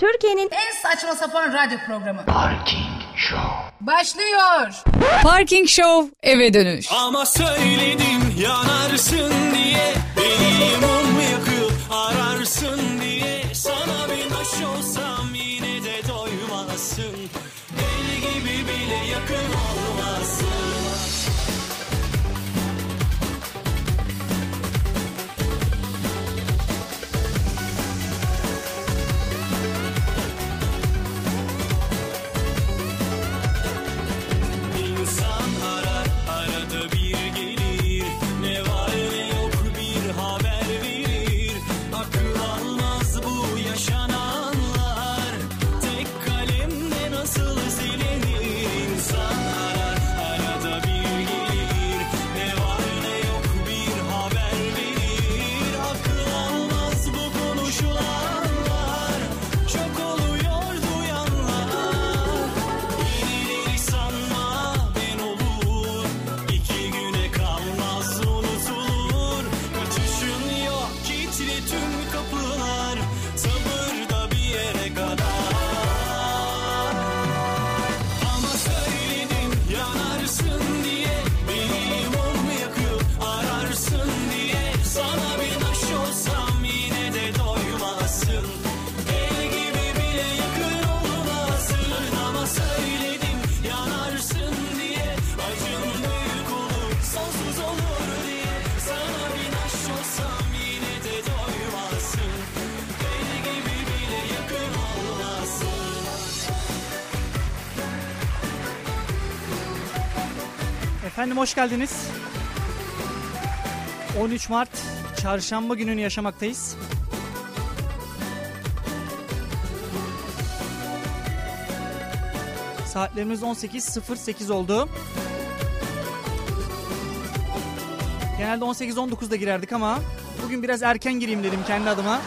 Türkiye'nin En saçma sapan radyo programı. Parking Show. Başlıyor. Parking Show eve dönüş. Ama söyledim yanarsın diye Beni Efendim hoş geldiniz. 13 Mart çarşamba gününü yaşamaktayız. Saatlerimiz 18.08 oldu. Genelde 18-19'da girerdik ama bugün biraz erken gireyim dedim kendi adıma.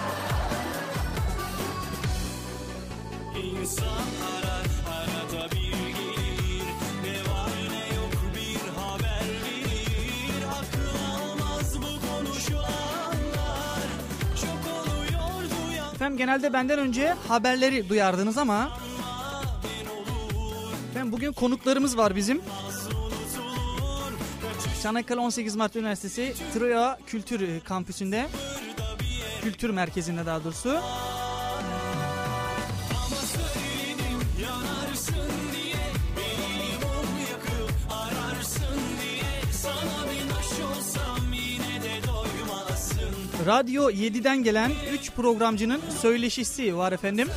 Genelde benden önce haberleri duyardınız ama ben bugün konuklarımız var bizim. Çanakkale 18 Mart Üniversitesi Troya Kültür Kampüsü'nde Kültür Merkezi'nde daha doğrusu. Radyo 7'den gelen 3 programcının söyleşisi var efendim.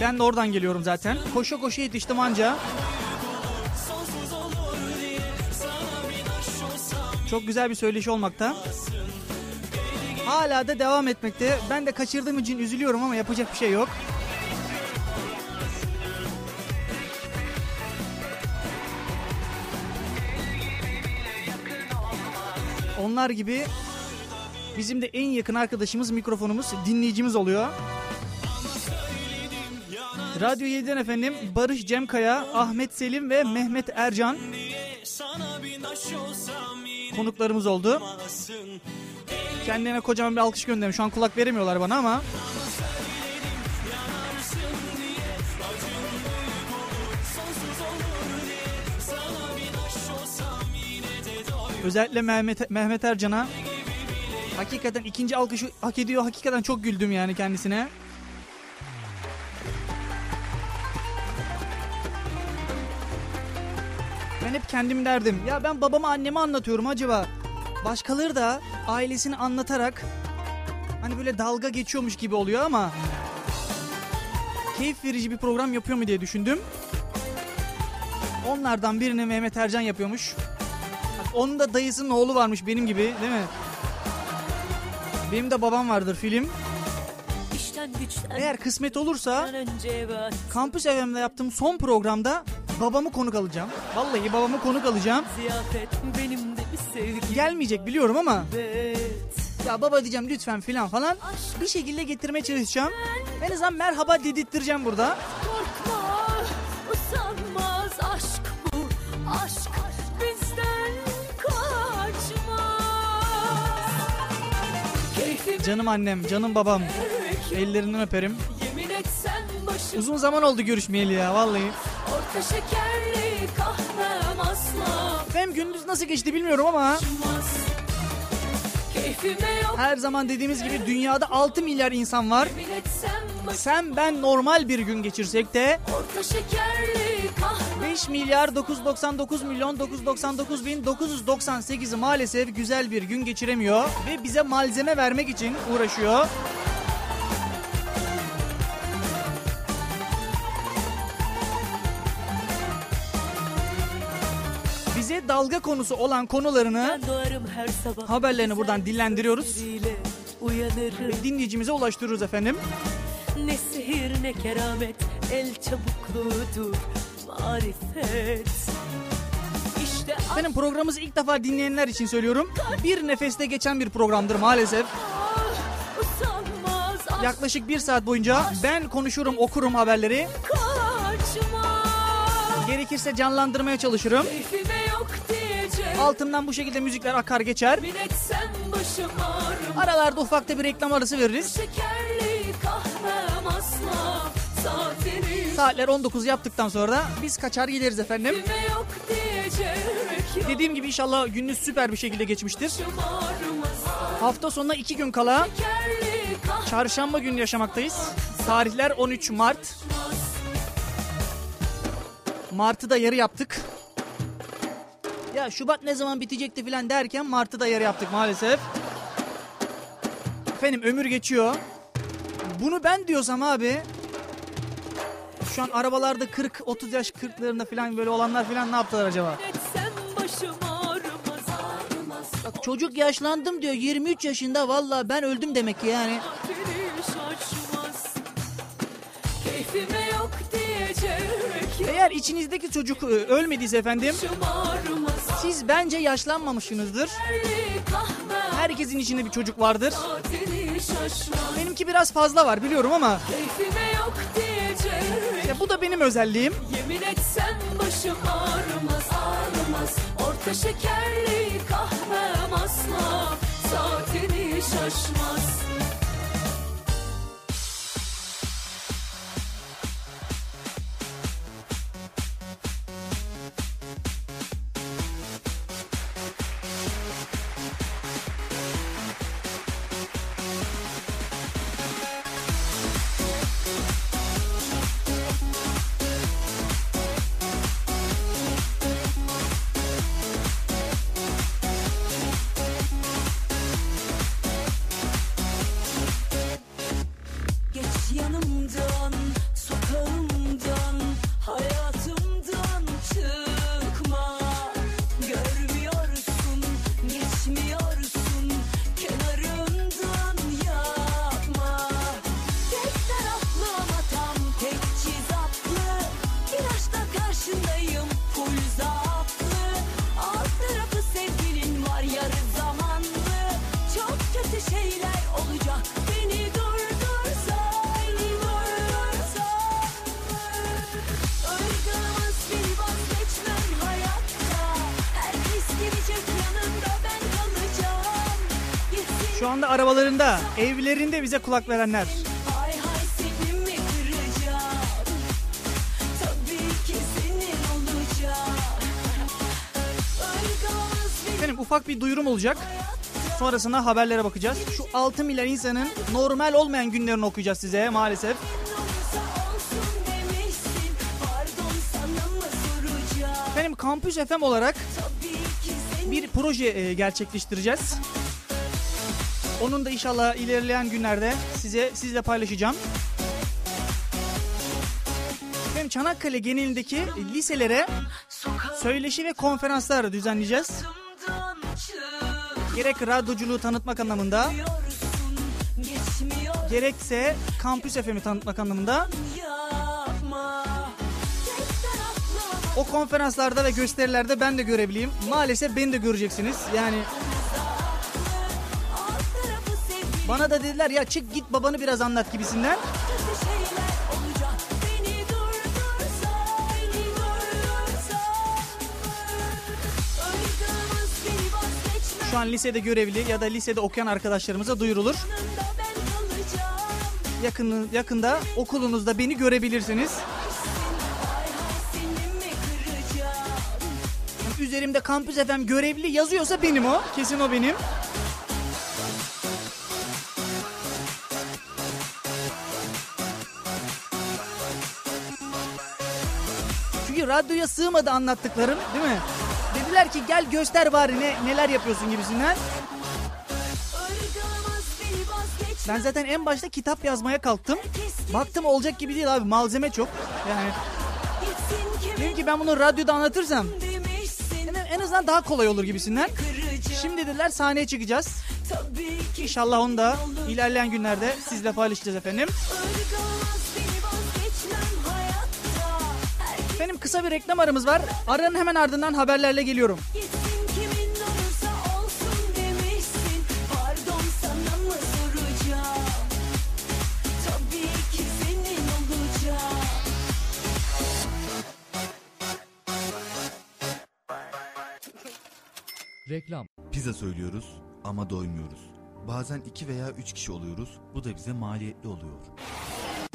Ben de oradan geliyorum zaten. Koşa koşa yetiştim anca. Çok güzel bir söyleşi olmakta. Hala da devam etmekte. Ben de kaçırdığım için üzülüyorum ama yapacak bir şey yok. Onlar gibi bizim de en yakın arkadaşımız, mikrofonumuz, dinleyicimiz oluyor. Radyo 7'den efendim Barış Cemkaya, Ahmet Selim ve Mehmet Ercan konuklarımız oldu. Kendime kocaman bir alkış gönderdim. Şu an kulak veremiyorlar bana ama. Özellikle Mehmet, Mehmet Ercan'a hakikaten ikinci alkışı hak ediyor. Hakikaten çok güldüm yani kendisine. Ben hep kendim derdim. Ya ben babama anneme anlatıyorum acaba. Başkaları da ailesini anlatarak hani böyle dalga geçiyormuş gibi oluyor ama keyif verici bir program yapıyor mu diye düşündüm. Onlardan birini Mehmet Ercan yapıyormuş. Onun da dayısının oğlu varmış benim gibi değil mi? Benim de babam vardır film. Eğer kısmet olursa Kampüs FM'de yaptığım son programda babamı konuk alacağım. Vallahi babamı konuk alacağım. Gelmeyecek biliyorum ama ya baba diyeceğim lütfen filan falan bir şekilde getirmeye çalışacağım. En azından merhaba dedirttireceğim burada. Korkma usanmaz aşk bu aşk Canım annem, canım babam. Ellerinden öperim. Uzun zaman oldu görüşmeyeli ya vallahi. Orta şekerli kahvem asla Hem gündüz nasıl geçti bilmiyorum ama her zaman dediğimiz gibi dünyada 6 milyar insan var. Sen ben normal bir gün geçirsek de Orta şekerli 5 milyar 999 milyon 999 bin 998'i maalesef güzel bir gün geçiremiyor ve bize malzeme vermek için uğraşıyor. Bize dalga konusu olan konularını haberlerini buradan dillendiriyoruz. Uyanırım dinleyicimize ulaştırıyoruz efendim. Ne sihir ne keramet El çabukluğudur Marifet İşte Benim programımızı ilk defa dinleyenler için söylüyorum. Bir nefeste geçen bir programdır maalesef. ah aşk Yaklaşık bir saat boyunca ben konuşurum, okurum haberleri. Gerekirse canlandırmaya çalışırım. Altından bu şekilde müzikler akar geçer. Aralarda ufakta bir reklam arası veririz. Şekerli kahvem asla Saatini Saatler 19 yaptıktan sonra da biz kaçar gideriz efendim. Dediğim gibi inşallah gününüz süper bir şekilde geçmiştir. Hafta sonuna iki gün kala çarşamba günü yaşamaktayız. Tarihler 13 Mart. Mart'ı da yarı yaptık. Ya Şubat ne zaman bitecekti filan derken Mart'ı da yarı yaptık maalesef. Efendim ömür geçiyor. Bunu ben diyorsam abi şu an arabalarda 40-30 yaş 40'larında falan böyle olanlar falan ne yaptılar acaba? Bak çocuk yaşlandım diyor 23 yaşında valla ben öldüm demek ki yani. Eğer içinizdeki çocuk e, ölmediyse efendim siz bence yaşlanmamışsınızdır. Herkesin içinde bir çocuk vardır. Benimki biraz fazla var biliyorum ama Keyfime yok diyecek ya bu da benim özelliğim. Yemin etsem başım ağrımaz ağrımaz. Orta şekerli kahvem asla. Saatini şaşmaz Şu anda arabalarında, evlerinde bize kulak verenler. Efendim ufak bir duyurum olacak. Sonrasında haberlere bakacağız. Şu 6 milyar insanın normal olmayan günlerini okuyacağız size maalesef. Efendim Kampüs FM olarak bir proje e, gerçekleştireceğiz. Onun da inşallah ilerleyen günlerde size sizle paylaşacağım. Efendim Çanakkale genelindeki liselere söyleşi ve konferanslar düzenleyeceğiz. Gerek radyoculuğu tanıtmak anlamında, gerekse Kampüs FM'i tanıtmak anlamında o konferanslarda ve gösterilerde ben de görebileyim. Maalesef beni de göreceksiniz. Yani. Bana da dediler ya çık git babanı biraz anlat gibisinden. Şu an lisede görevli ya da lisede okuyan arkadaşlarımıza duyurulur. Yakın, yakında okulunuzda beni görebilirsiniz. Üzerimde Kampüs FM görevli yazıyorsa benim o. Kesin o benim. Radyoya sığmadı anlattıklarım değil mi? Dediler ki gel göster bari ne neler yapıyorsun gibisinden. Ben zaten en başta kitap yazmaya kalktım. Baktım olacak gibi değil abi malzeme çok. Yani dedim ki ben bunu radyoda anlatırsam en, azından daha kolay olur gibisinden. Şimdi dediler sahneye çıkacağız. İnşallah onu da ilerleyen günlerde sizle paylaşacağız efendim. Kısa bir reklam aramız var. Aranın hemen ardından haberlerle geliyorum. Reklam. Pizza söylüyoruz ama doymuyoruz. Bazen iki veya üç kişi oluyoruz. Bu da bize maliyetli oluyor.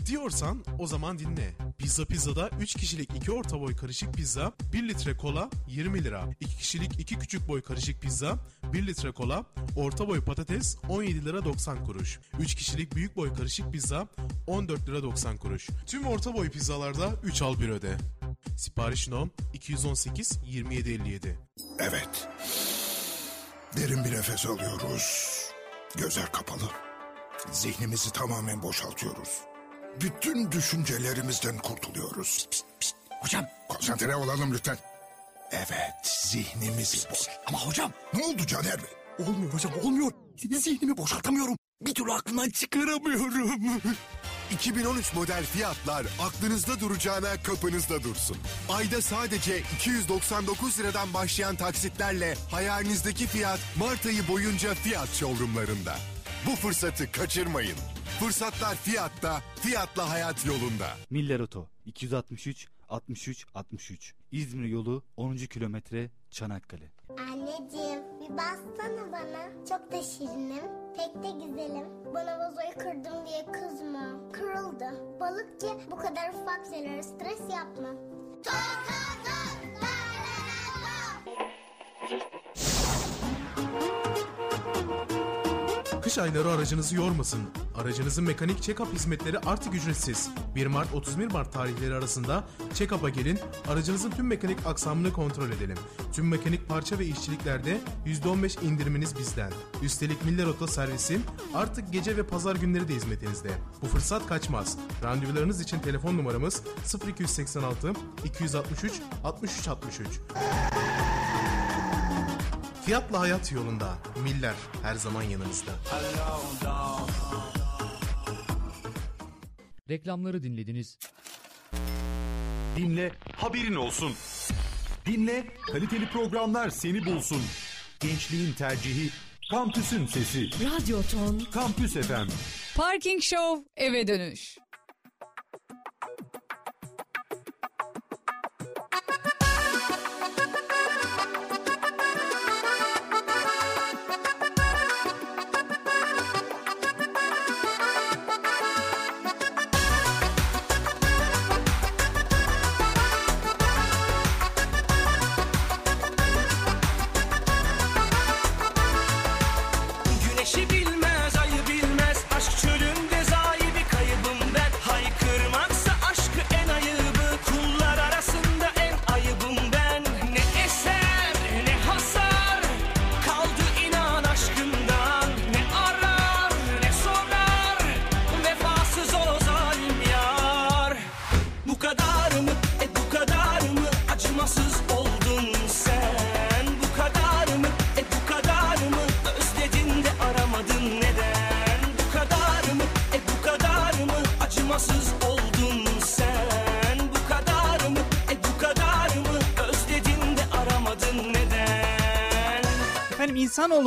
Diyorsan o zaman dinle. Pizza Pizza'da 3 kişilik 2 orta boy karışık pizza, 1 litre kola 20 lira. 2 kişilik 2 küçük boy karışık pizza, 1 litre kola, orta boy patates 17 lira 90 kuruş. 3 kişilik büyük boy karışık pizza 14 lira 90 kuruş. Tüm orta boy pizzalarda 3 al 1 öde. Sipariş nom 218 2757. Evet. Derin bir nefes alıyoruz. Gözler kapalı. Zihnimizi tamamen boşaltıyoruz. Bütün düşüncelerimizden kurtuluyoruz. Pist, pist. Hocam. Konsantre olalım lütfen. Evet, zihnimizi boş. Ama hocam. Ne oldu Caner Bey? Olmuyor hocam, olmuyor. Zihnimi boşaltamıyorum. Bir türlü aklımdan çıkaramıyorum. 2013 model fiyatlar aklınızda duracağına kapınızda dursun. Ayda sadece 299 liradan başlayan taksitlerle hayalinizdeki fiyat Mart ayı boyunca fiyat showroomlarında. Bu fırsatı kaçırmayın. Fırsatlar fiyatta, fiyatla hayat yolunda. Miller Oto 263 63 63 İzmir yolu 10. kilometre Çanakkale. Anneciğim bir bassana bana. Çok da şirinim. Pek de güzelim. Bana vazoyu kırdım diye kızma. Kırıldı. Balık ki bu kadar ufak şeylere stres yapma. Kış ayları aracınızı yormasın. Aracınızın mekanik check-up hizmetleri artık ücretsiz. 1 Mart 31 Mart tarihleri arasında check-up'a gelin, aracınızın tüm mekanik aksamını kontrol edelim. Tüm mekanik parça ve işçiliklerde %15 indiriminiz bizden. Üstelik Miller Oto servisi artık gece ve pazar günleri de hizmetinizde. Bu fırsat kaçmaz. Randevularınız için telefon numaramız 0286 263 63 63. Fiyatla hayat yolunda. Miller her zaman yanınızda. Reklamları dinlediniz. Dinle, haberin olsun. Dinle, kaliteli programlar seni bulsun. Gençliğin tercihi, kampüsün sesi. Radyo Ton. Kampüs FM. Parking Show eve dönüş.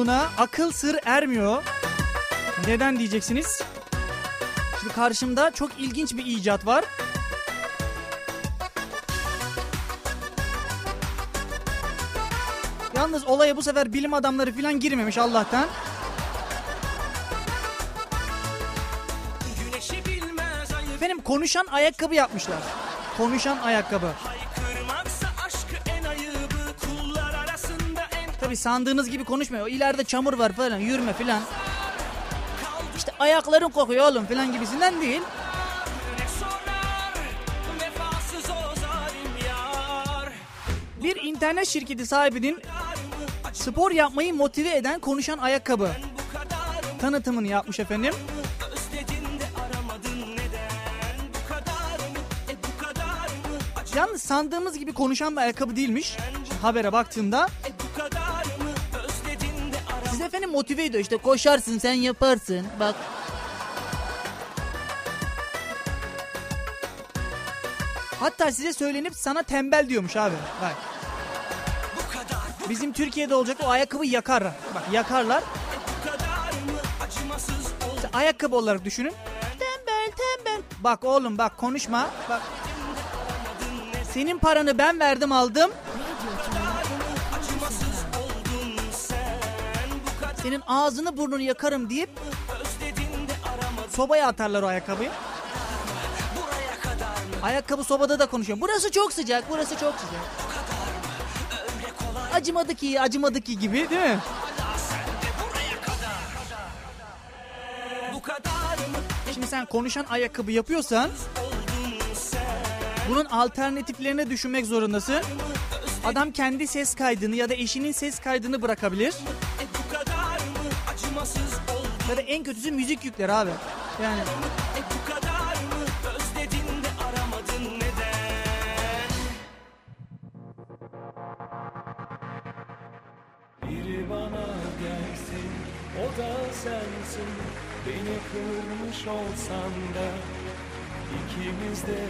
İnsanoğluna akıl sır ermiyor. Neden diyeceksiniz? Şimdi karşımda çok ilginç bir icat var. Yalnız olaya bu sefer bilim adamları falan girmemiş Allah'tan. Güneşi bil konuşan ayakkabı yapmışlar. Konuşan ayakkabı. Sandığınız gibi konuşmuyor. İleride çamur var falan yürüme falan. İşte ayakların kokuyor oğlum falan gibisinden değil. Bir internet şirketi sahibinin spor yapmayı motive eden konuşan ayakkabı tanıtımını yapmış efendim. Yalnız sandığımız gibi konuşan bir ayakkabı değilmiş. Habere baktığımda motive ediyor işte koşarsın sen yaparsın bak. Hatta size söylenip sana tembel diyormuş abi. Bak. Bizim Türkiye'de olacak o ayakkabı yakar. Bak yakarlar. İşte ayakkabı olarak düşünün. Tembel tembel. Bak oğlum bak konuşma. Bak. Senin paranı ben verdim aldım. Senin ağzını burnunu yakarım deyip sobaya atarlar o ayakkabıyı. Ayakkabı sobada da konuşuyor. Burası çok sıcak, burası çok sıcak. Acımadı ki, acımadı ki gibi değil mi? Şimdi sen konuşan ayakkabı yapıyorsan bunun alternatiflerini düşünmek zorundasın. Adam kendi ses kaydını ya da eşinin ses kaydını bırakabilir. Ya da en kötüsü müzik yükler abi. Yani. E bu kadar mı özledin de aramadın neden Biri bana gelsin o da sensin. Beni kırmış olsan da ikimiz de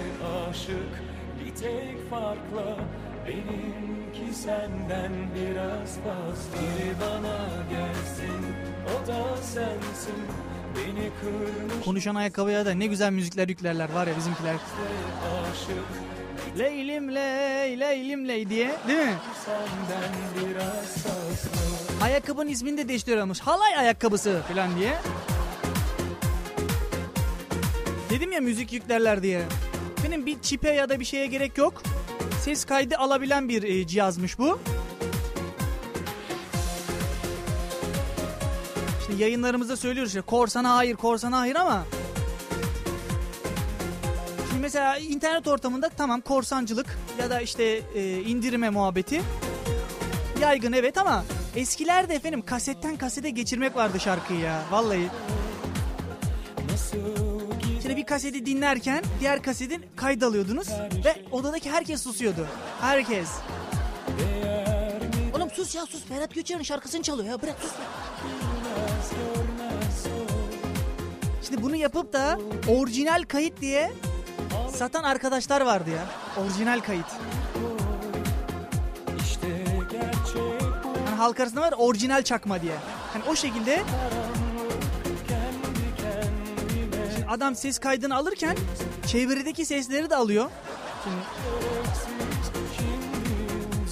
aşık. Bir tek farkla Benimki senden biraz fazla Biri bana gelsin o da sensin Beni kırmış konuşan ayakkabıya da ne güzel müzikler yüklerler var ya bizimkiler. aşık Leylim ley, leylim ley diye değil mi? Ayakkabının ismini de değiştiriyormuş. Halay ayakkabısı falan diye. Dedim ya müzik yüklerler diye. Benim bir çipe ya da bir şeye gerek yok. Ses kaydı alabilen bir e, cihazmış bu. Şimdi yayınlarımızda söylüyoruz işte korsana hayır, korsana hayır ama Şimdi mesela internet ortamında tamam korsancılık ya da işte e, indirme muhabbeti yaygın evet ama eskilerde efendim kasetten kasete geçirmek vardı şarkıyı ya vallahi. Bir kaseti dinlerken diğer kasetin kayıt alıyordunuz ve odadaki herkes susuyordu. Herkes. Oğlum sus ya sus Ferhat Göçer'in şarkısını çalıyor ya bırak sus. ya. Şimdi bunu yapıp da orijinal kayıt diye satan arkadaşlar vardı ya. Orijinal kayıt. İşte gerçek bu Hani halk arasında var orijinal çakma diye. Hani o şekilde adam ses kaydını alırken çevredeki sesleri de alıyor.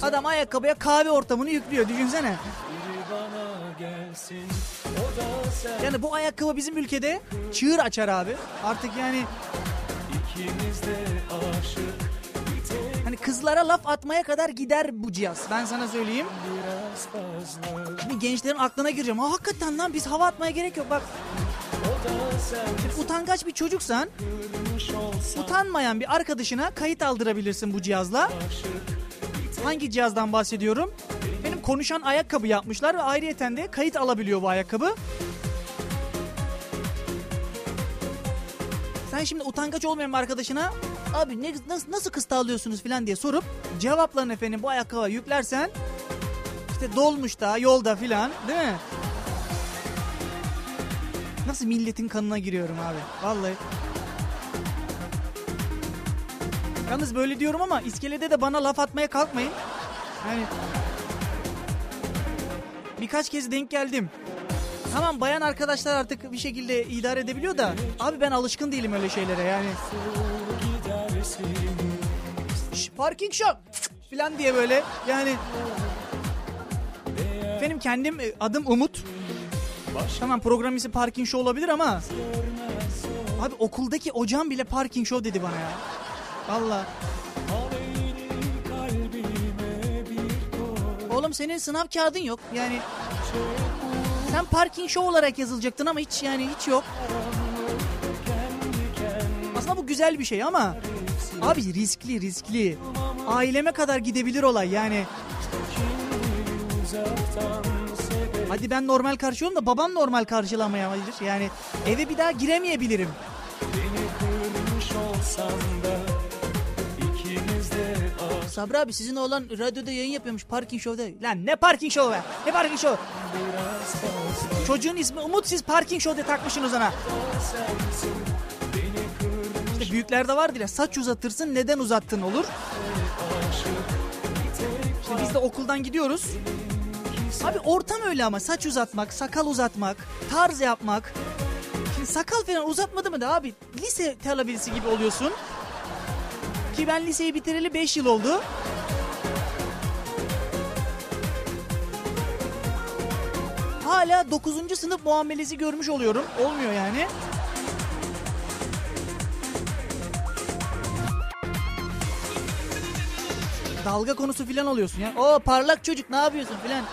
Adam ayakkabıya kahve ortamını yüklüyor düşünsene. Yani bu ayakkabı bizim ülkede çığır açar abi. Artık yani hani kızlara laf atmaya kadar gider bu cihaz. Ben sana söyleyeyim. Şimdi gençlerin aklına gireceğim. Ha, hakikaten lan biz hava atmaya gerek yok. Bak da sen utangaç bir çocuksan utanmayan bir arkadaşına kayıt aldırabilirsin bu cihazla. Hangi cihazdan bahsediyorum? Benim konuşan ayakkabı yapmışlar ve ayrıyeten de kayıt alabiliyor bu ayakkabı. Sen şimdi utangaç olmayan arkadaşına abi ne, nasıl, nasıl kız tavlıyorsunuz falan diye sorup cevaplarını efendim bu ayakkabıya yüklersen işte dolmuşta yolda filan değil mi? Nasıl milletin kanına giriyorum abi vallahi. Yalnız böyle diyorum ama iskelede de bana laf atmaya kalkmayın. Yani birkaç kez denk geldim. Tamam bayan arkadaşlar artık bir şekilde idare edebiliyor da abi ben alışkın değilim öyle şeylere yani. Şş, parking shop falan diye böyle yani. Benim kendim e, adım Umut. Tamam program ismi parking show olabilir ama Abi okuldaki hocam bile parking show dedi bana ya. Valla. Oğlum senin sınav kağıdın yok. Yani sen parking show olarak yazılacaktın ama hiç yani hiç yok. Aslında bu güzel bir şey ama abi riskli riskli. Aileme kadar gidebilir olay yani. Hadi ben normal karşılıyorum da babam normal karşılamayabilir. Yani eve bir daha giremeyebilirim. Sabri abi sizin oğlan radyoda yayın yapıyormuş parking show'da. Lan ne parking show be? Ne parking show? Çocuğun ismi Umut siz parking show diye takmışsınız ona. İşte büyüklerde vardır ya saç uzatırsın neden uzattın olur. İşte biz de okuldan gidiyoruz. Abi ortam öyle ama saç uzatmak, sakal uzatmak, tarz yapmak. Şimdi sakal falan uzatmadı mı da abi lise talebesi gibi oluyorsun. Ki ben liseyi bitireli 5 yıl oldu. Hala 9. sınıf muamelesi görmüş oluyorum. Olmuyor yani. Dalga konusu falan oluyorsun ya. O parlak çocuk ne yapıyorsun filan.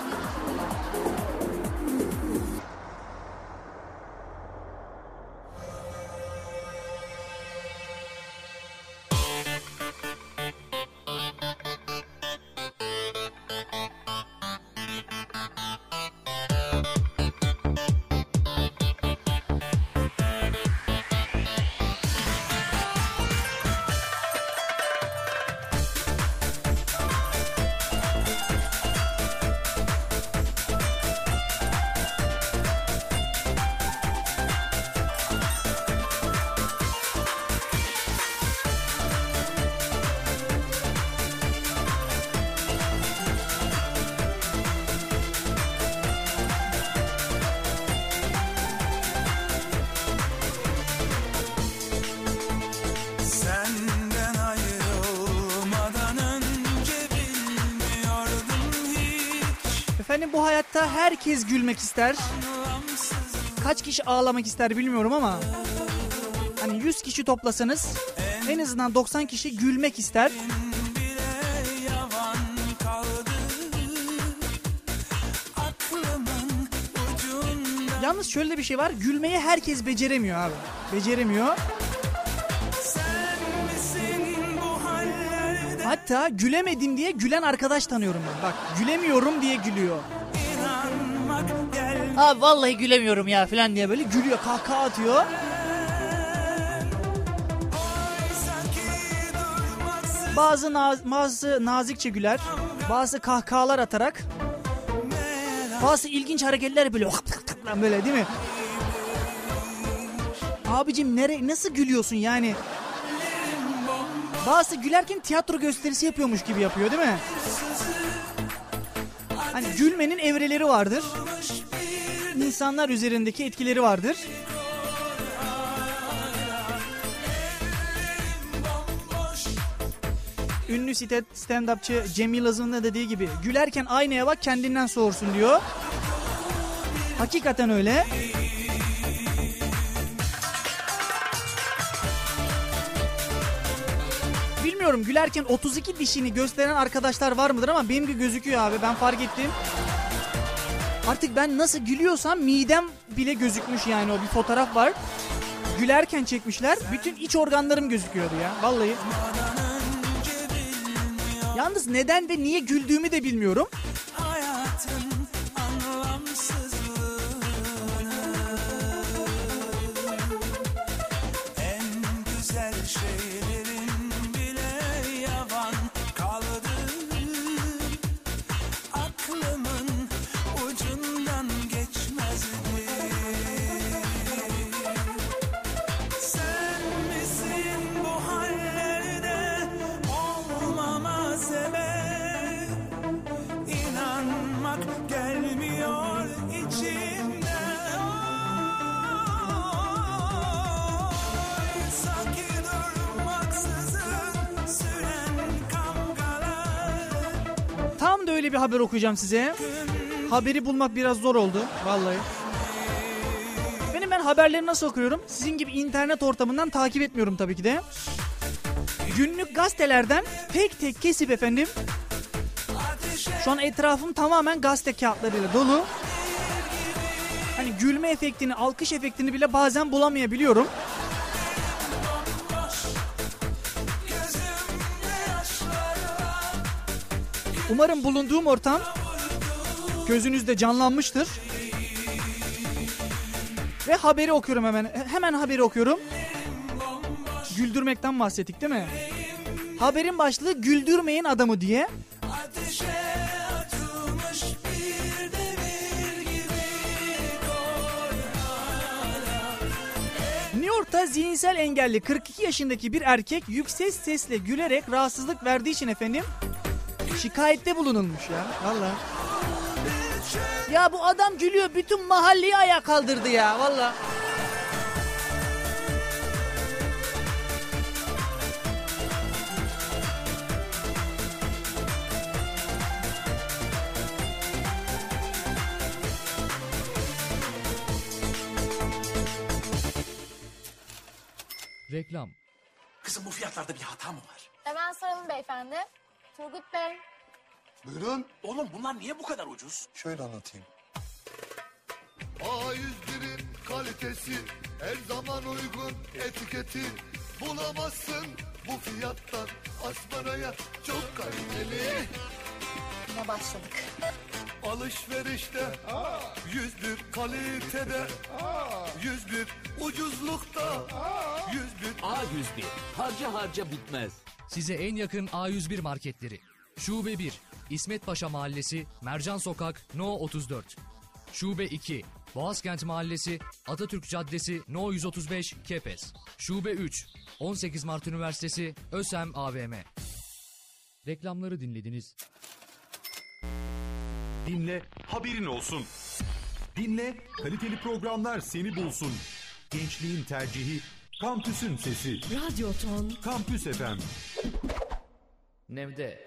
Efendim bu hayatta herkes gülmek ister. Kaç kişi ağlamak ister bilmiyorum ama hani 100 kişi toplasanız en azından 90 kişi gülmek ister. Yalnız şöyle bir şey var. Gülmeyi herkes beceremiyor abi. Beceremiyor. Hatta gülemedim diye gülen arkadaş tanıyorum ben. Bak gülemiyorum diye gülüyor. Abi vallahi gülemiyorum ya falan diye böyle gülüyor kahkaha atıyor. Bazı, naz, bazı nazikçe güler. Bazı kahkahalar atarak. Bazı ilginç hareketler böyle böyle değil mi? Abicim nere nasıl gülüyorsun yani? Bazı gülerken tiyatro gösterisi yapıyormuş gibi yapıyor değil mi? Hani gülmenin evreleri vardır. İnsanlar üzerindeki etkileri vardır. Ünlü stand-upçı Cem Yılmaz'ın da dediği gibi gülerken aynaya bak kendinden soğursun diyor. Hakikaten öyle. Bilmiyorum gülerken 32 dişini gösteren arkadaşlar var mıdır ama benim gibi gözüküyor abi ben fark ettim. Artık ben nasıl gülüyorsam midem bile gözükmüş yani o bir fotoğraf var. Gülerken çekmişler. Bütün iç organlarım gözüküyordu ya. Vallahi. Yalnız neden ve niye güldüğümü de bilmiyorum. Haber okuyacağım size. Haberi bulmak biraz zor oldu vallahi. Benim ben haberleri nasıl okuyorum? Sizin gibi internet ortamından takip etmiyorum tabii ki de. Günlük gazetelerden tek tek kesip efendim. Şu an etrafım tamamen gazete kağıtlarıyla dolu. Hani gülme efektini, alkış efektini bile bazen bulamayabiliyorum. Umarım bulunduğum ortam gözünüzde canlanmıştır. Ve haberi okuyorum hemen. Hemen haberi okuyorum. Güldürmekten bahsettik değil mi? Haberin başlığı güldürmeyin adamı diye. New York'ta zihinsel engelli 42 yaşındaki bir erkek yüksek sesle gülerek rahatsızlık verdiği için efendim şikayette bulunulmuş ya. Valla. Ya bu adam gülüyor bütün mahalleyi ayağa kaldırdı ya valla. Reklam. Kızım bu fiyatlarda bir hata mı var? Hemen soralım beyefendi. Turgut Bey. Buyurun. Oğlum bunlar niye bu kadar ucuz? Şöyle anlatayım. A101'in kalitesi her zaman uygun etiketi bulamazsın bu fiyattan asmaraya çok kaliteli. Yine başladık. Alışverişte yüz bir kalitede yüz bir ucuzlukta yüz bir A101 harca harca bitmez. Size en yakın A101 marketleri. Şube 1, İsmet Paşa Mahallesi, Mercan Sokak, No 34. Şube 2, Boğazkent Mahallesi, Atatürk Caddesi, No 135, Kepez. Şube 3, 18 Mart Üniversitesi, ÖSEM AVM. Reklamları dinlediniz. Dinle, haberin olsun. Dinle, kaliteli programlar seni bulsun. Gençliğin tercihi, kampüsün sesi. Radyo Ton. Kampüs FM. Nevde.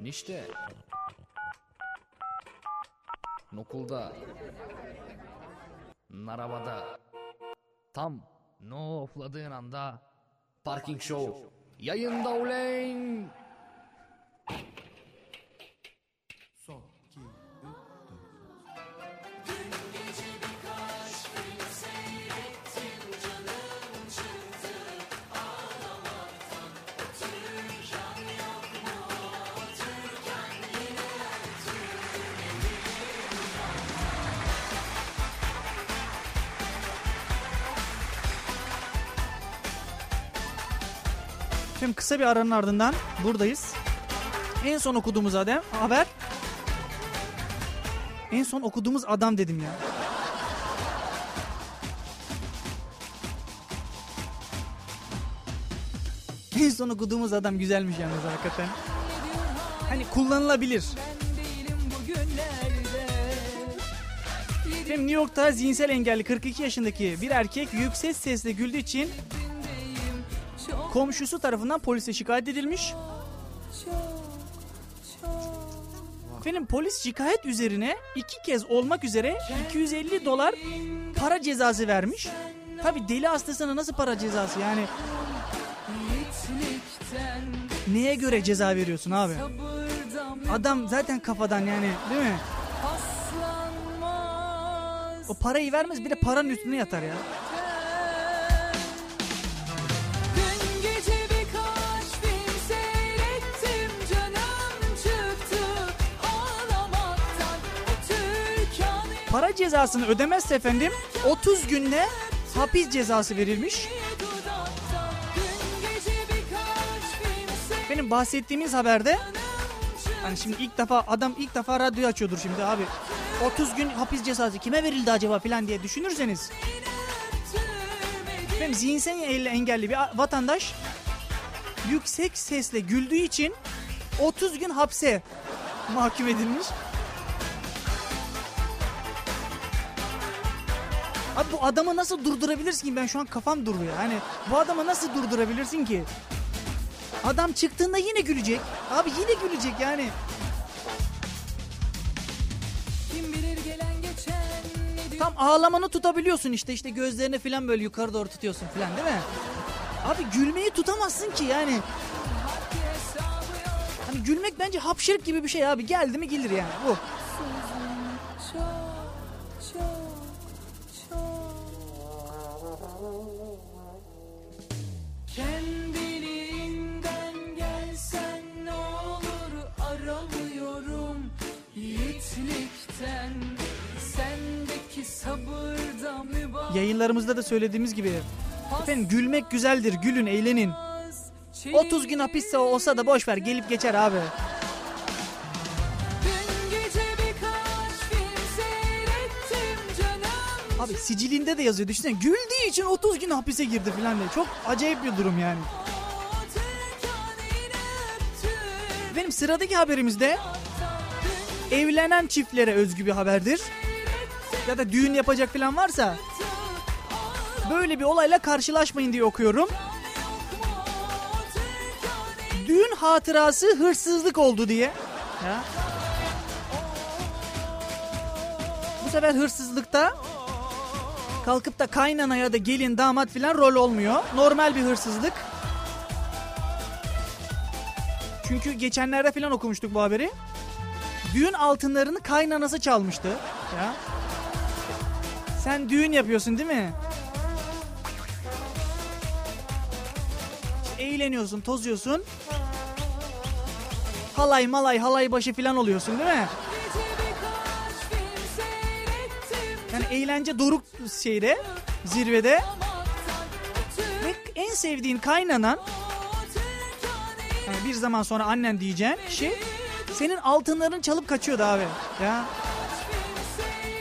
Nişte. Nokulda. Narabada. Tam no ofladığın anda Parking Show yayında uleyn. Şimdi kısa bir aranın ardından buradayız. En son okuduğumuz adam haber. En son okuduğumuz adam dedim ya. En son okuduğumuz adam güzelmiş yalnız hakikaten. Hani kullanılabilir. Hem New York'ta zihinsel engelli 42 yaşındaki bir erkek yüksek sesle güldüğü için komşusu tarafından polise şikayet edilmiş. Efendim polis şikayet üzerine iki kez olmak üzere 250 dolar para cezası vermiş. Tabi deli hastasına nasıl para cezası yani neye göre ceza veriyorsun abi? Adam zaten kafadan yani değil mi? O parayı vermez bir de paranın üstüne yatar ya. Para cezasını ödemezse efendim 30 günde hapis cezası verilmiş. Benim bahsettiğimiz haberde hani şimdi ilk defa adam ilk defa radyoyu açıyordur şimdi abi. 30 gün hapis cezası kime verildi acaba filan diye düşünürseniz. Benim zihinsel engelli bir vatandaş yüksek sesle güldüğü için 30 gün hapse mahkum edilmiş. Abi bu adamı nasıl durdurabilirsin ki? Ben şu an kafam duruyor. Hani bu adamı nasıl durdurabilirsin ki? Adam çıktığında yine gülecek. Abi yine gülecek yani. Kim bilir gelen geçen nedir Tam ağlamanı tutabiliyorsun işte işte gözlerini falan böyle yukarı doğru tutuyorsun falan değil mi? Abi gülmeyi tutamazsın ki yani. Hani gülmek bence hapşırık gibi bir şey abi. Geldi mi gelir yani bu. Yayınlarımızda da söylediğimiz gibi. Efendim gülmek güzeldir. Gülün, eğlenin. 30 gün hapiste olsa da boş ver gelip geçer abi. Abi sicilinde de yazıyor düşünsene. Güldüğü için 30 gün hapise girdi falan diye. Çok acayip bir durum yani. Benim sıradaki haberimizde evlenen çiftlere özgü bir haberdir. Ya da düğün yapacak falan varsa böyle bir olayla karşılaşmayın diye okuyorum. Düğün hatırası hırsızlık oldu diye. Ya. Bu sefer hırsızlıkta kalkıp da kaynana ya da gelin damat filan rol olmuyor. Normal bir hırsızlık. Çünkü geçenlerde filan okumuştuk bu haberi. Düğün altınlarını kaynanası çalmıştı. Ya. Sen düğün yapıyorsun değil mi? Eğleniyorsun, tozuyorsun. Halay malay halay başı filan oluyorsun değil mi? Yani eğlence doruk şeyde, zirvede. Ve en sevdiğin kaynanan, yani bir zaman sonra annen diyeceğin kişi senin altınlarını çalıp kaçıyordu abi. Ya.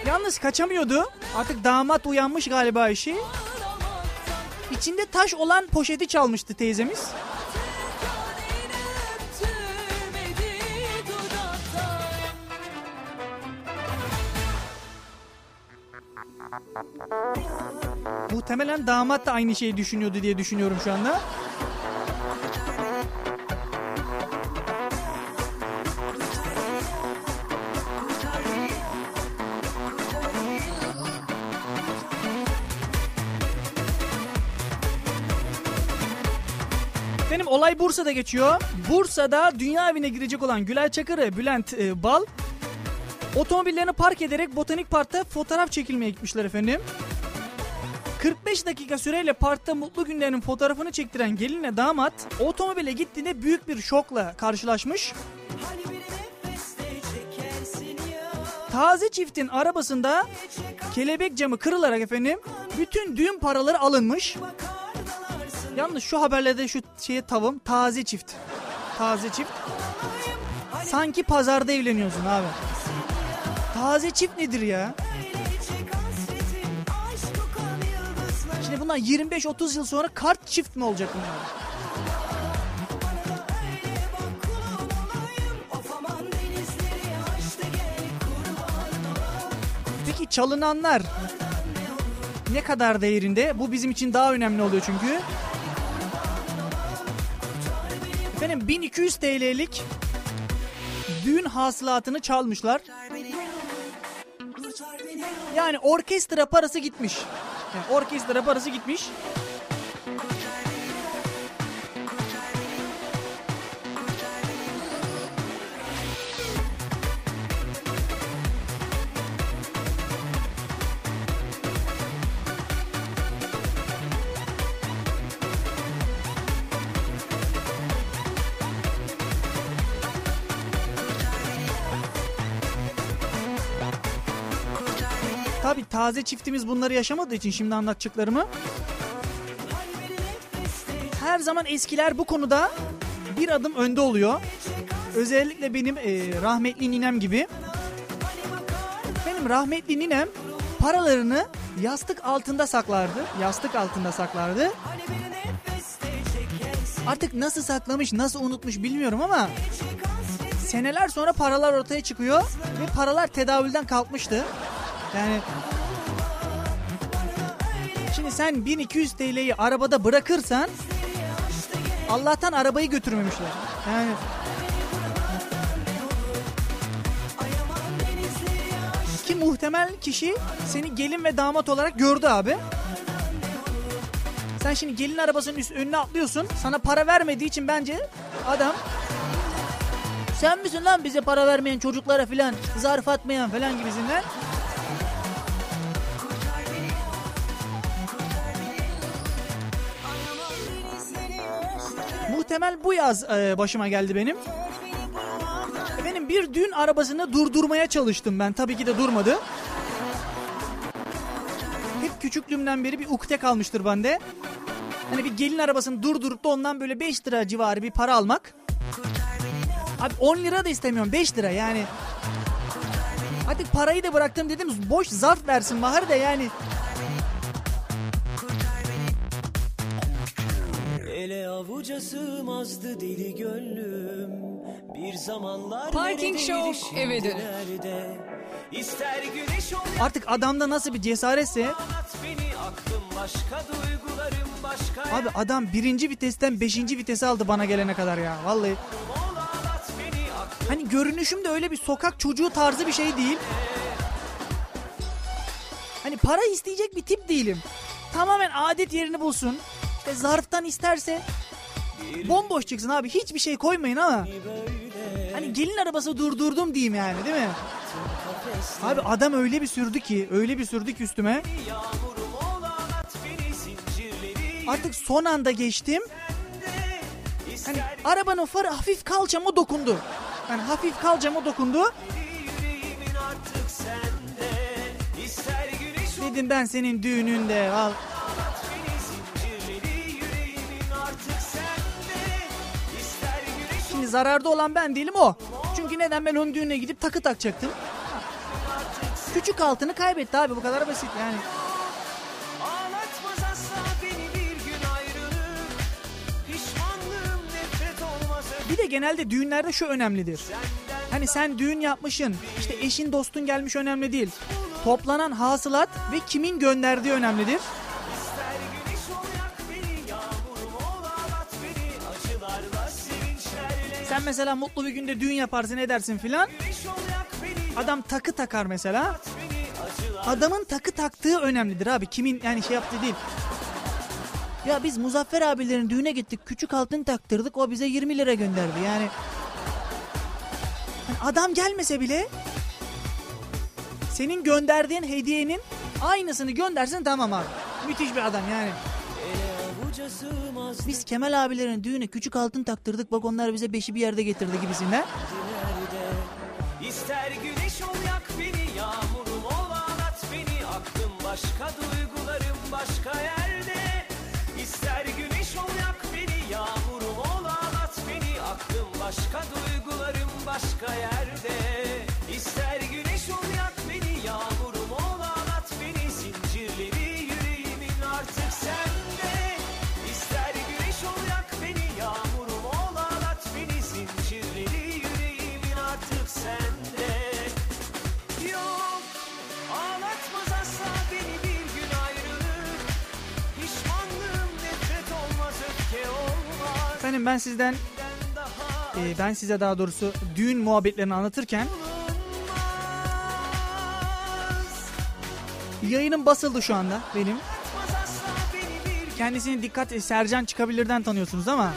Yalnız kaçamıyordu. Artık damat uyanmış galiba işi. İçinde taş olan poşeti çalmıştı teyzemiz. Muhtemelen damat da aynı şeyi düşünüyordu diye düşünüyorum şu anda. Benim olay Bursa'da geçiyor. Bursa'da dünya evine girecek olan Gülay Çakır'ı Bülent e, Bal otomobillerini park ederek Botanik Park'ta fotoğraf çekilmeye gitmişler efendim. 45 dakika süreyle parkta mutlu günlerinin fotoğrafını çektiren gelinle damat otomobile gittiğinde büyük bir şokla karşılaşmış. Taze çiftin arabasında kelebek camı kırılarak efendim bütün düğün paraları alınmış. Yalnız şu haberlerde şu şeye tavım taze çift. Taze çift. Sanki pazarda evleniyorsun abi. Taze çift nedir ya? Şimdi bunlar 25-30 yıl sonra kart çift mi olacak bunlar? Peki çalınanlar ne kadar değerinde? Bu bizim için daha önemli oluyor çünkü. Efendim 1200 TL'lik düğün hasılatını çalmışlar. Yani orkestra parası gitmiş. Yani orkestra parası gitmiş. Tabi taze çiftimiz bunları yaşamadığı için şimdi anlatacaklarımı. Her zaman eskiler bu konuda bir adım önde oluyor. Özellikle benim e, rahmetli ninem gibi. Benim rahmetli ninem paralarını yastık altında saklardı. Yastık altında saklardı. Artık nasıl saklamış, nasıl unutmuş bilmiyorum ama seneler sonra paralar ortaya çıkıyor ve paralar tedavülden kalkmıştı. Yani Şimdi sen 1200 TL'yi arabada bırakırsan Allah'tan arabayı götürmemişler. Yani Ki muhtemel kişi seni gelin ve damat olarak gördü abi. Sen şimdi gelin arabasının üst, önüne atlıyorsun. Sana para vermediği için bence adam sen misin lan bize para vermeyen çocuklara filan zarf atmayan falan gibisinden. Muhtemel bu yaz e, başıma geldi benim. Benim bir düğün arabasını durdurmaya çalıştım ben. Tabii ki de durmadı. Hep küçüklüğümden beri bir ukde kalmıştır bende. Hani bir gelin arabasını durdurup da ondan böyle 5 lira civarı bir para almak. Abi 10 lira da istemiyorum 5 lira yani. Hadi parayı da bıraktım dedim boş zarf versin Bahar da yani. Avuca sığmazdı deli gönlüm Bir zamanlar Parking Show eve dönün. nerede? İster güneş ol Artık adamda nasıl bir cesaretse beni aklım başka duygularım başka Abi adam birinci vitesten beşinci vitese aldı bana gelene kadar ya. Vallahi. Hani görünüşüm de öyle bir sokak çocuğu tarzı bir şey değil. Hani para isteyecek bir tip değilim. Tamamen adet yerini bulsun. İşte zarftan isterse bomboş çıksın abi. Hiçbir şey koymayın ama. Hani gelin arabası durdurdum diyeyim yani değil mi? Abi adam öyle bir sürdü ki, öyle bir sürdü ki üstüme. Artık son anda geçtim. Hani arabanın farı hafif kalçama dokundu. Yani hafif kalçama dokundu. Dedim ben senin düğününde al. Zararda olan ben değilim o. Çünkü neden ben onun düğününe gidip takı takacaktım. Küçük altını kaybetti abi bu kadar basit yani. Bir de genelde düğünlerde şu önemlidir. Hani sen düğün yapmışsın, işte eşin dostun gelmiş önemli değil. Toplanan hasılat ve kimin gönderdiği önemlidir. Sen mesela mutlu bir günde düğün yaparsın edersin filan. Adam takı takar mesela. Adamın takı taktığı önemlidir abi. Kimin yani şey yaptığı değil. Ya biz Muzaffer abilerin düğüne gittik. Küçük altın taktırdık. O bize 20 lira gönderdi. Yani Hani adam gelmese bile senin gönderdiğin hediyenin aynısını göndersin tamam abi. Müthiş bir adam yani. Biz Kemal abilerin düğüne küçük altın taktırdık. Bak onlar bize beşi bir yerde getirdi gibisinden. İster güneş ol yak beni Yağmurum ol ağlat beni? Aklım başka duygularım başka yerde. İster güneş ol yak beni Yağmurum ol ağlat beni? Aklım başka duygularım başka yerde Ben sizden e, ben size daha doğrusu düğün muhabbetlerini anlatırken yayının basıldı şu anda benim. Kendisini dikkat e, Sercan çıkabilirden tanıyorsunuz ama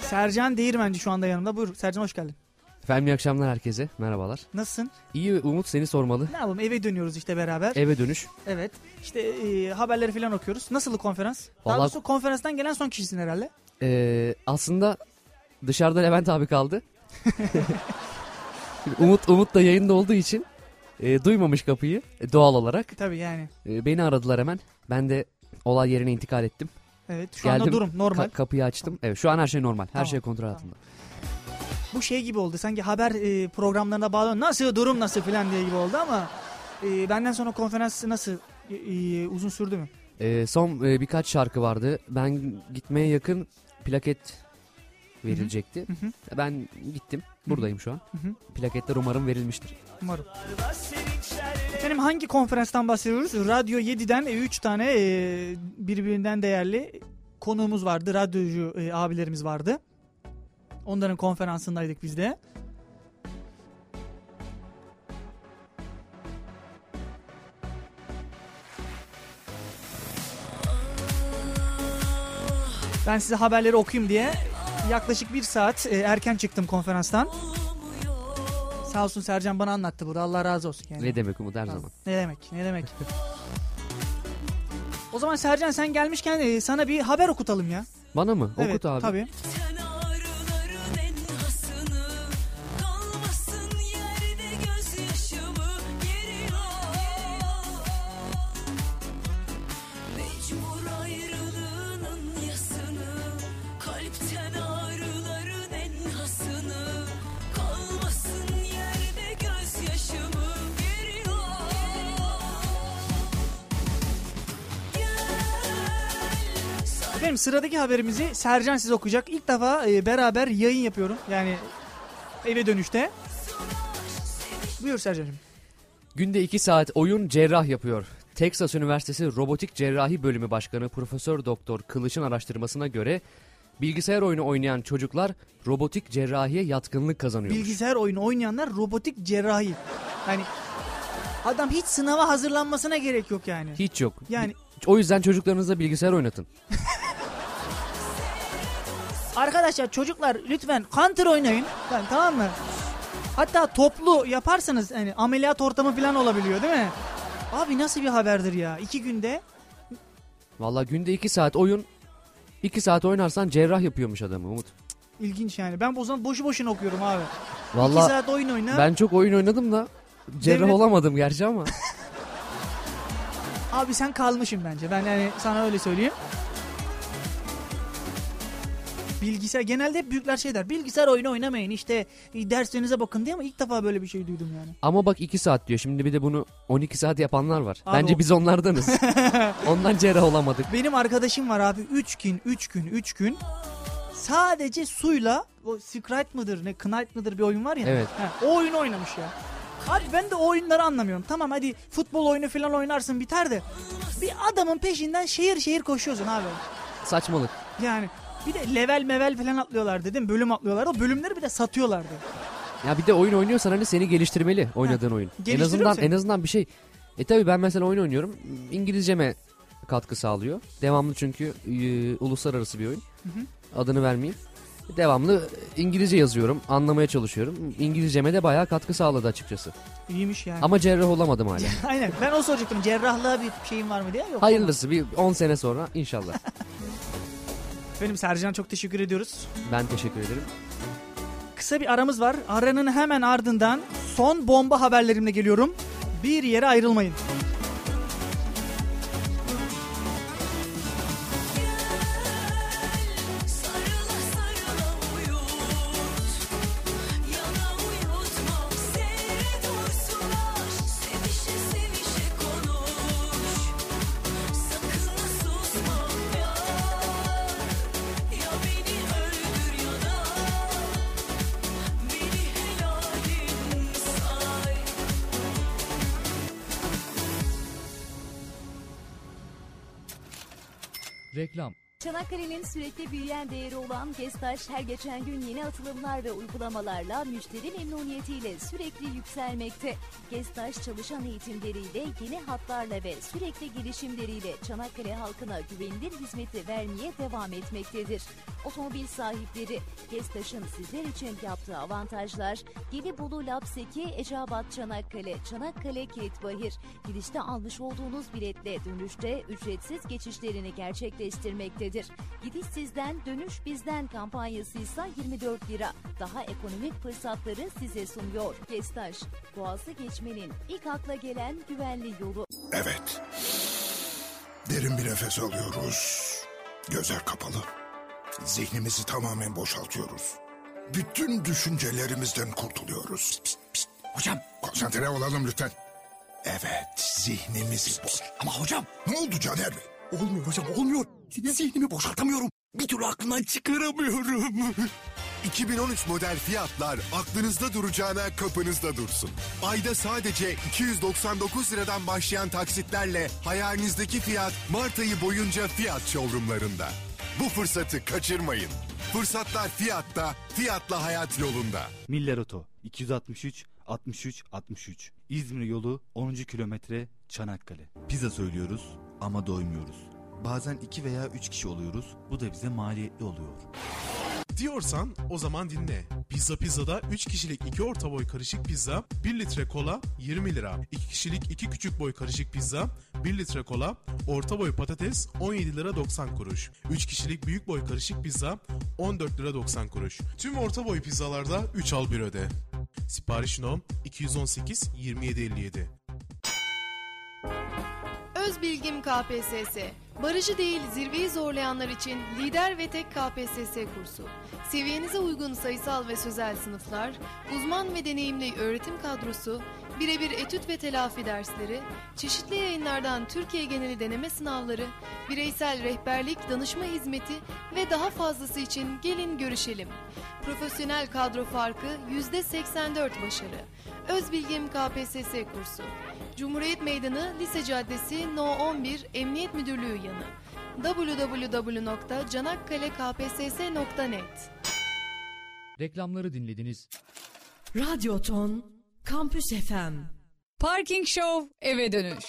Sercan Değirmenci şu anda yanımda. Buyur Sercan hoş geldin. Efendim iyi akşamlar herkese. Merhabalar. Nasılsın? İyi Umut seni sormalı. Ne yapalım eve dönüyoruz işte beraber. Eve dönüş. Evet. İşte e, haberleri falan okuyoruz. Nasıl konferans? Daha Vallahi- doğrusu konferanstan gelen son kişisin herhalde. Ee, aslında dışarıda Levent abi kaldı. Umut Umut da yayında olduğu için e, duymamış kapıyı e, doğal olarak. Tabii yani. E, beni aradılar hemen. Ben de olay yerine intikal ettim. Evet şu anda durum normal. Ka- kapıyı açtım. Evet şu an her şey normal. Her Tamam, şey kontrol altında. Bu şey gibi oldu. Sanki haber e, programlarına bağlı nasıl durum nasıl falan diye gibi oldu ama e, benden sonra konferans nasıl e, e, uzun sürdü mü? E, son e, birkaç şarkı vardı. Ben gitmeye yakın plaket verilecekti. Hı hı. Ben gittim. Buradayım şu an. Hı hı. Plaketler umarım verilmiştir. Umarım. Efendim hangi konferanstan bahsediyoruz? Radyo 7'den 3 tane e, birbirinden değerli konuğumuz vardı. Radyocu e, abilerimiz vardı. Onların konferansındaydık biz de. Ben size haberleri okuyayım diye yaklaşık bir saat e, erken çıktım konferanstan. Sağ olsun Sercan bana anlattı burada. Allah razı olsun. Yani. Ne demek Umut her zaman. Ne demek ne demek. o zaman Sercan sen gelmişken e, sana bir haber okutalım ya. Bana mı? Evet, Okut abi. Tabii. Efendim sıradaki haberimizi Sercan siz okuyacak. İlk defa e, beraber yayın yapıyorum. Yani eve dönüşte. Buyur Sercan'cığım. Günde 2 saat oyun cerrah yapıyor. Texas Üniversitesi Robotik Cerrahi Bölümü Başkanı Profesör Doktor Kılıç'ın araştırmasına göre bilgisayar oyunu oynayan çocuklar robotik cerrahiye yatkınlık kazanıyor. Bilgisayar oyunu oynayanlar robotik cerrahi. Yani adam hiç sınava hazırlanmasına gerek yok yani. Hiç yok. Yani O yüzden çocuklarınıza bilgisayar oynatın. arkadaşlar çocuklar lütfen counter oynayın. Yani, tamam mı? Hatta toplu yaparsanız hani ameliyat ortamı falan olabiliyor değil mi? Abi nasıl bir haberdir ya? İki günde Valla günde 2 saat oyun 2 saat oynarsan cerrah yapıyormuş adamı Umut. ilginç yani. Ben o zaman boşu boşuna okuyorum abi. Valla İki saat oyun oyna. ben çok oyun oynadım da cerrah Devlet- olamadım gerçi ama. Abi sen kalmışım bence. Ben yani sana öyle söyleyeyim. Bilgisayar genelde hep büyükler şey der. Bilgisayar oyunu oynamayın işte e, derslerinize bakın diye ama ilk defa böyle bir şey duydum yani. Ama bak 2 saat diyor. Şimdi bir de bunu 12 saat yapanlar var. Abi Bence o- biz onlardanız. Ondan cerrah olamadık. Benim arkadaşım var abi 3 gün 3 gün 3 gün sadece suyla o Sprite mıdır ne Knight mıdır bir oyun var ya. Evet. He, o oyunu oynamış ya. Abi ben de o oyunları anlamıyorum. Tamam hadi futbol oyunu falan oynarsın biter de bir adamın peşinden şehir şehir koşuyorsun abi. Saçmalık. Yani bir de level mevel falan atlıyorlar dedim. Bölüm atlıyorlar. O bölümleri bir de satıyorlardı. Ya bir de oyun oynuyorsan hani seni geliştirmeli oynadığın oyun. En geliştiriyor azından seni. en azından bir şey. E tabi ben mesela oyun oynuyorum. İngilizceme katkı sağlıyor. Devamlı çünkü e, uluslararası bir oyun. Hı hı. Adını vermeyeyim. Devamlı İngilizce yazıyorum, anlamaya çalışıyorum. İngilizceme de bayağı katkı sağladı açıkçası. İyiymiş yani. Ama cerrah olamadım hala. Aynen ben o soracaktım. Cerrahlığa bir şeyin var mı diye. Yok. Hayırlısı bir 10 sene sonra inşallah. Benim Sercan çok teşekkür ediyoruz. Ben teşekkür ederim. Kısa bir aramız var. Aranın hemen ardından son bomba haberlerimle geliyorum. Bir yere ayrılmayın. Çanakkale'nin sürekli büyüyen değeri olan Gestaş her geçen gün yeni atılımlar ve uygulamalarla müşteri memnuniyetiyle sürekli yükselmekte. Gestaş çalışan eğitimleriyle, yeni hatlarla ve sürekli gelişimleriyle Çanakkale halkına güvenilir hizmeti vermeye devam etmektedir. Otomobil sahipleri Gestaş'ın sizler için yaptığı avantajlar Gelibolu Lapseki, Eceabat Çanakkale, Çanakkale Kilitbahir. Gidişte almış olduğunuz biletle dönüşte ücretsiz geçişlerini gerçekleştirmektedir. Gidiş sizden, dönüş bizden kampanyası ise 24 lira. Daha ekonomik fırsatları size sunuyor. Gestaş, Boğaz'ı geçmenin ilk akla gelen güvenli yolu. Evet. Derin bir nefes alıyoruz. Gözler kapalı. Zihnimizi tamamen boşaltıyoruz. Bütün düşüncelerimizden kurtuluyoruz. Pist, pist. Hocam. Konsantre olalım lütfen. Evet, zihnimizi boş. Ama hocam. Ne oldu Caner Bey? Olmuyor hocam olmuyor. Zihnimi boşaltamıyorum. Bir türlü aklımdan çıkaramıyorum. 2013 model fiyatlar aklınızda duracağına kapınızda dursun. Ayda sadece 299 liradan başlayan taksitlerle hayalinizdeki fiyat Mart ayı boyunca fiyat showroomlarında. Bu fırsatı kaçırmayın. Fırsatlar fiyatta, fiyatla hayat yolunda. Miller Oto 263 63 63 İzmir yolu 10. kilometre Çanakkale. Pizza söylüyoruz ama doymuyoruz. Bazen iki veya üç kişi oluyoruz. Bu da bize maliyetli oluyor. Diyorsan o zaman dinle. Pizza Pizza'da 3 kişilik 2 orta boy karışık pizza, 1 litre kola 20 lira. 2 kişilik 2 küçük boy karışık pizza, 1 litre kola, orta boy patates 17 lira 90 kuruş. 3 kişilik büyük boy karışık pizza 14 lira 90 kuruş. Tüm orta boy pizzalarda 3 al 1 öde. Sipariş no 218 2757. Özbilgim KPSS. Barajı değil zirveyi zorlayanlar için lider ve tek KPSS kursu. Seviyenize uygun sayısal ve sözel sınıflar, uzman ve deneyimli öğretim kadrosu, birebir etüt ve telafi dersleri, çeşitli yayınlardan Türkiye geneli deneme sınavları, bireysel rehberlik, danışma hizmeti ve daha fazlası için gelin görüşelim. Profesyonel kadro farkı %84 başarı. Özbilgim KPSS kursu. Cumhuriyet Meydanı Lise Caddesi No 11 Emniyet Müdürlüğü yanı. www.canakkalekpss.net Reklamları dinlediniz. Radyoton Kampüs FM Parking Show eve dönüş.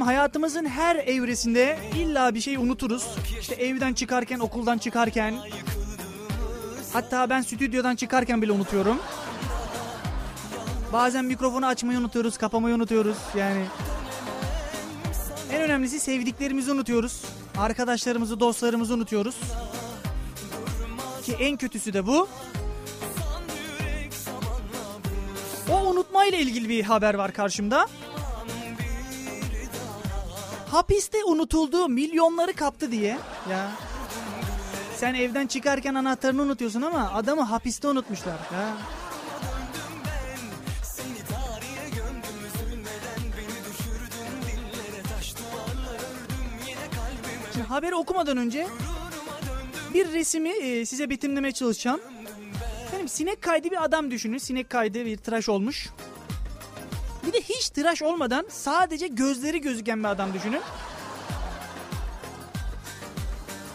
Efendim hayatımızın her evresinde illa bir şey unuturuz. İşte evden çıkarken, okuldan çıkarken. Hatta ben stüdyodan çıkarken bile unutuyorum. Bazen mikrofonu açmayı unutuyoruz, kapamayı unutuyoruz. Yani en önemlisi sevdiklerimizi unutuyoruz. Arkadaşlarımızı, dostlarımızı unutuyoruz. Ki en kötüsü de bu. O unutmayla ilgili bir haber var karşımda. Hapiste unutulduğu milyonları kaptı diye. Ya. Sen evden çıkarken anahtarını unutuyorsun ama adamı hapiste unutmuşlar. Ya. Şimdi haberi okumadan önce bir resmi e, size betimlemeye çalışacağım. Benim sinek kaydı bir adam düşünün. Sinek kaydı bir tıraş olmuş. Bir de hiç tıraş olmadan sadece gözleri gözüken bir adam düşünün.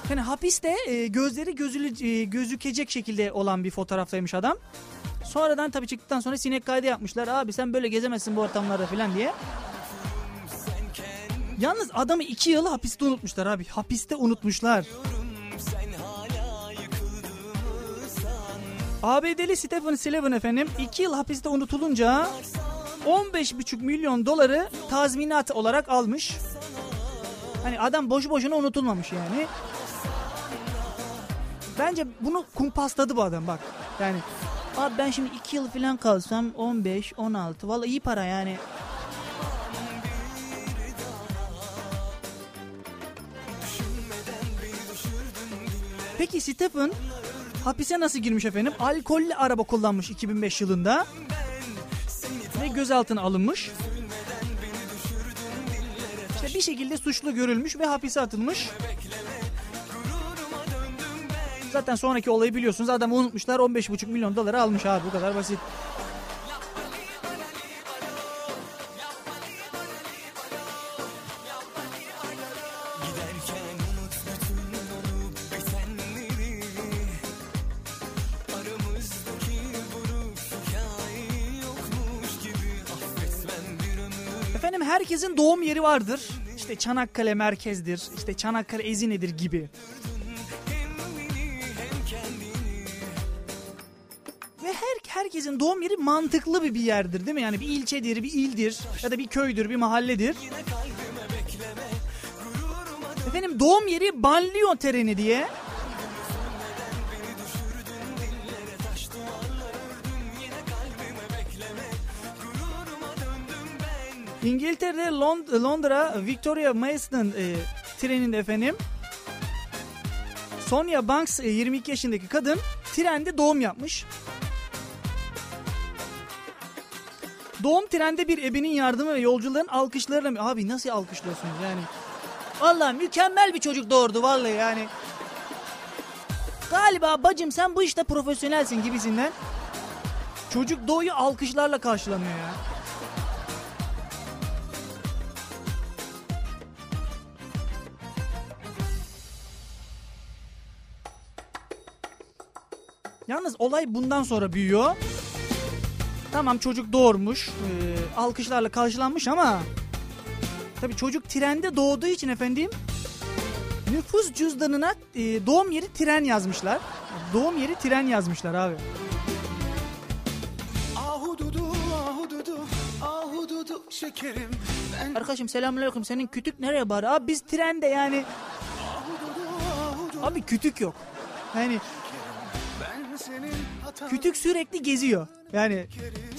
Yani hapiste e, gözleri gözülü, e, gözükecek şekilde olan bir fotoğraftaymış adam. Sonradan tabii çıktıktan sonra sinek kaydı yapmışlar. Abi sen böyle gezemezsin bu ortamlarda falan diye. Yalnız adamı iki yıl hapiste unutmuşlar abi. Hapiste unutmuşlar. ABD'li Stephen Sullivan efendim 2 yıl hapiste unutulunca 15,5 milyon doları tazminat olarak almış. Hani adam boşu boşuna unutulmamış yani. Bence bunu kumpasladı bu adam bak. Yani abi ben şimdi 2 yıl falan kalsam 15, 16 vallahi iyi para yani. Peki Stephen hapise nasıl girmiş efendim? Alkollü araba kullanmış 2005 yılında. Gözaltına alınmış. İşte bir şekilde suçlu görülmüş ve hapise atılmış. Zaten sonraki olayı biliyorsunuz. Adamı unutmuşlar 15,5 milyon doları almış abi bu kadar basit. Efendim herkesin doğum yeri vardır. İşte Çanakkale merkezdir. İşte Çanakkale Ezine'dir gibi. Ve her herkesin doğum yeri mantıklı bir bir yerdir değil mi? Yani bir ilçedir, bir ildir ya da bir köydür, bir mahalledir. Efendim doğum yeri banliyö tereni diye. İngiltere'de Lond- Londra Victoria Mason e, treninde efendim Sonia Banks e, 22 yaşındaki kadın trende doğum yapmış. Doğum trende bir ebenin yardımı ve yolcuların alkışlarıyla... Abi nasıl alkışlıyorsunuz yani? Vallahi mükemmel bir çocuk doğurdu vallahi yani. Galiba bacım sen bu işte profesyonelsin gibisinden. Çocuk doğuyu alkışlarla karşılanıyor ya. Yalnız olay bundan sonra büyüyor. Tamam çocuk doğurmuş, e, alkışlarla karşılanmış ama tabii çocuk trende doğduğu için efendim nüfus cüzdanına e, doğum yeri tren yazmışlar. Doğum yeri tren yazmışlar abi. Ahududu, ahududu, ahududu şekerim. Ben Arkadaşım selamünaleyküm senin kütük nereye bari? Abi biz trende yani. Abi kütük yok. Yani. Kütük sürekli geziyor. Yani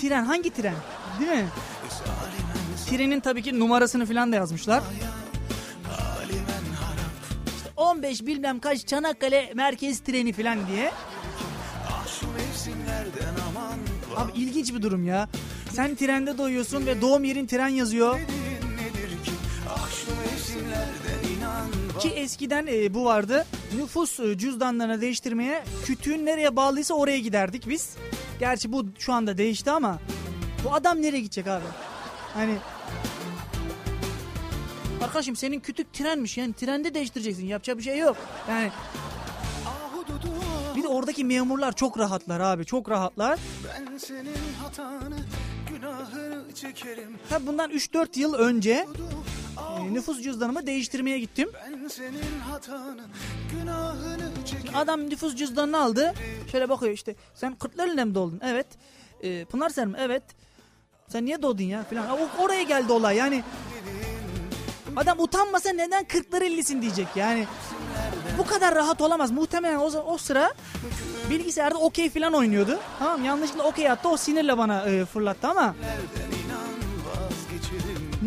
tren hangi tren? Değil mi? Trenin tabii ki numarasını falan da yazmışlar. İşte 15 bilmem kaç Çanakkale merkez treni falan diye. Abi ilginç bir durum ya. Sen trende doyuyorsun ve doğum yerin tren yazıyor. Ki eskiden e, bu vardı. Nüfus e, cüzdanlarını değiştirmeye kütüğün nereye bağlıysa oraya giderdik biz. Gerçi bu şu anda değişti ama bu adam nereye gidecek abi? Hani Arkadaşım senin kütük trenmiş yani trende değiştireceksin yapacak bir şey yok. Yani bir de oradaki memurlar çok rahatlar abi çok rahatlar. Ben senin hatanı, günahını çekerim. Tabi bundan 3-4 yıl önce nüfus cüzdanımı değiştirmeye gittim. Hatanı. Adam nüfus cüzdanını aldı. Şöyle bakıyor işte. Sen Kırklareli'ne mi doğdun? Evet. E, Pınarser mi? Evet. Sen niye doğdun ya? Falan. O, oraya geldi olay yani. Adam utanmasa neden Kırklareli'sin diyecek yani. Bu kadar rahat olamaz. Muhtemelen o, o sıra bilgisayarda okey falan oynuyordu. Tamam yanlışlıkla okey attı. O sinirle bana e, fırlattı ama.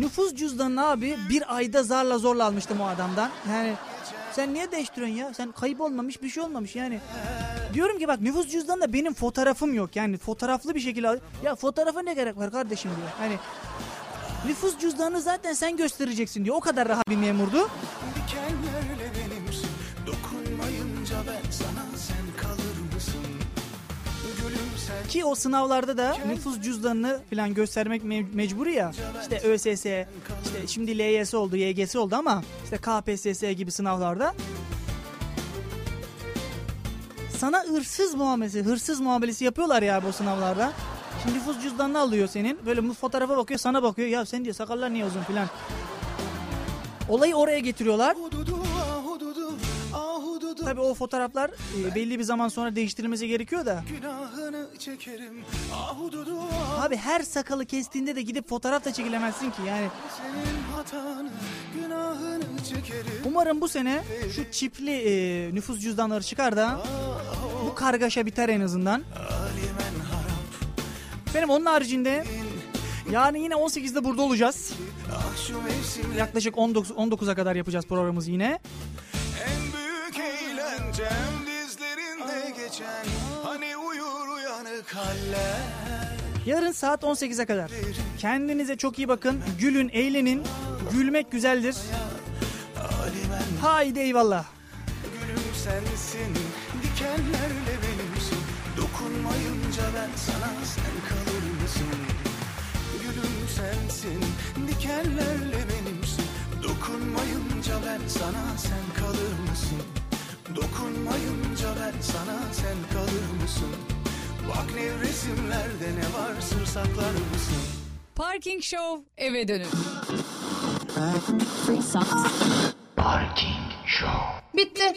Nüfus cüzdanını abi bir ayda zarla zorla almıştım o adamdan. Yani sen niye değiştiriyorsun ya? Sen kayıp olmamış bir şey olmamış yani. Diyorum ki bak nüfus cüzdanında benim fotoğrafım yok. Yani fotoğraflı bir şekilde Ya fotoğrafa ne gerek var kardeşim diyor. Hani nüfus cüzdanını zaten sen göstereceksin diyor. O kadar rahat bir memurdu. Dikenlerle. Dokunmayınca ben sana Ki o sınavlarda da nüfus cüzdanını falan göstermek me- mecburi ya. İşte ÖSS, işte şimdi LYS oldu, YGS oldu ama işte KPSS gibi sınavlarda sana hırsız muamelesi, hırsız muamelesi yapıyorlar ya bu sınavlarda. Şimdi nüfus cüzdanını alıyor senin. Böyle bu fotoğrafa bakıyor, sana bakıyor. Ya sen diyor sakallar niye uzun filan. Olayı oraya getiriyorlar. Tabii o fotoğraflar e, belli bir zaman sonra değiştirilmesi gerekiyor da. Günahını çekerim. Ahududu, Abi her sakalı kestiğinde de gidip fotoğraf da çekilemezsin ki yani. senin hatanı, günahını çekerim. Umarım bu sene şu çipli e, nüfus cüzdanları çıkar da bu kargaşa biter en azından. Benim onun haricinde yani yine 18'de burada olacağız. Ah şu mevsimler Yaklaşık 19 19'a kadar yapacağız programımızı yine. Eğlencem dizlerinde geçen. Hani uyur uyanık haller. Yarın saat 18'e kadar. Kendinize çok iyi bakın. Gülün, eğlenin. Gülmek güzeldir. Haydi eyvallah. Gülüm sensin, dikenlerle benimsin. Dokunmayınca ben sana sen kalır mısın? Gülüm sensin, dikenlerle benimsin. Dokunmayınca ben sana sen? Dokunmayınca ben sana sen kalır mısın? Bak nevresimlerde ne var sır saklar mısın? Parking Show eve dönüş. Bitti.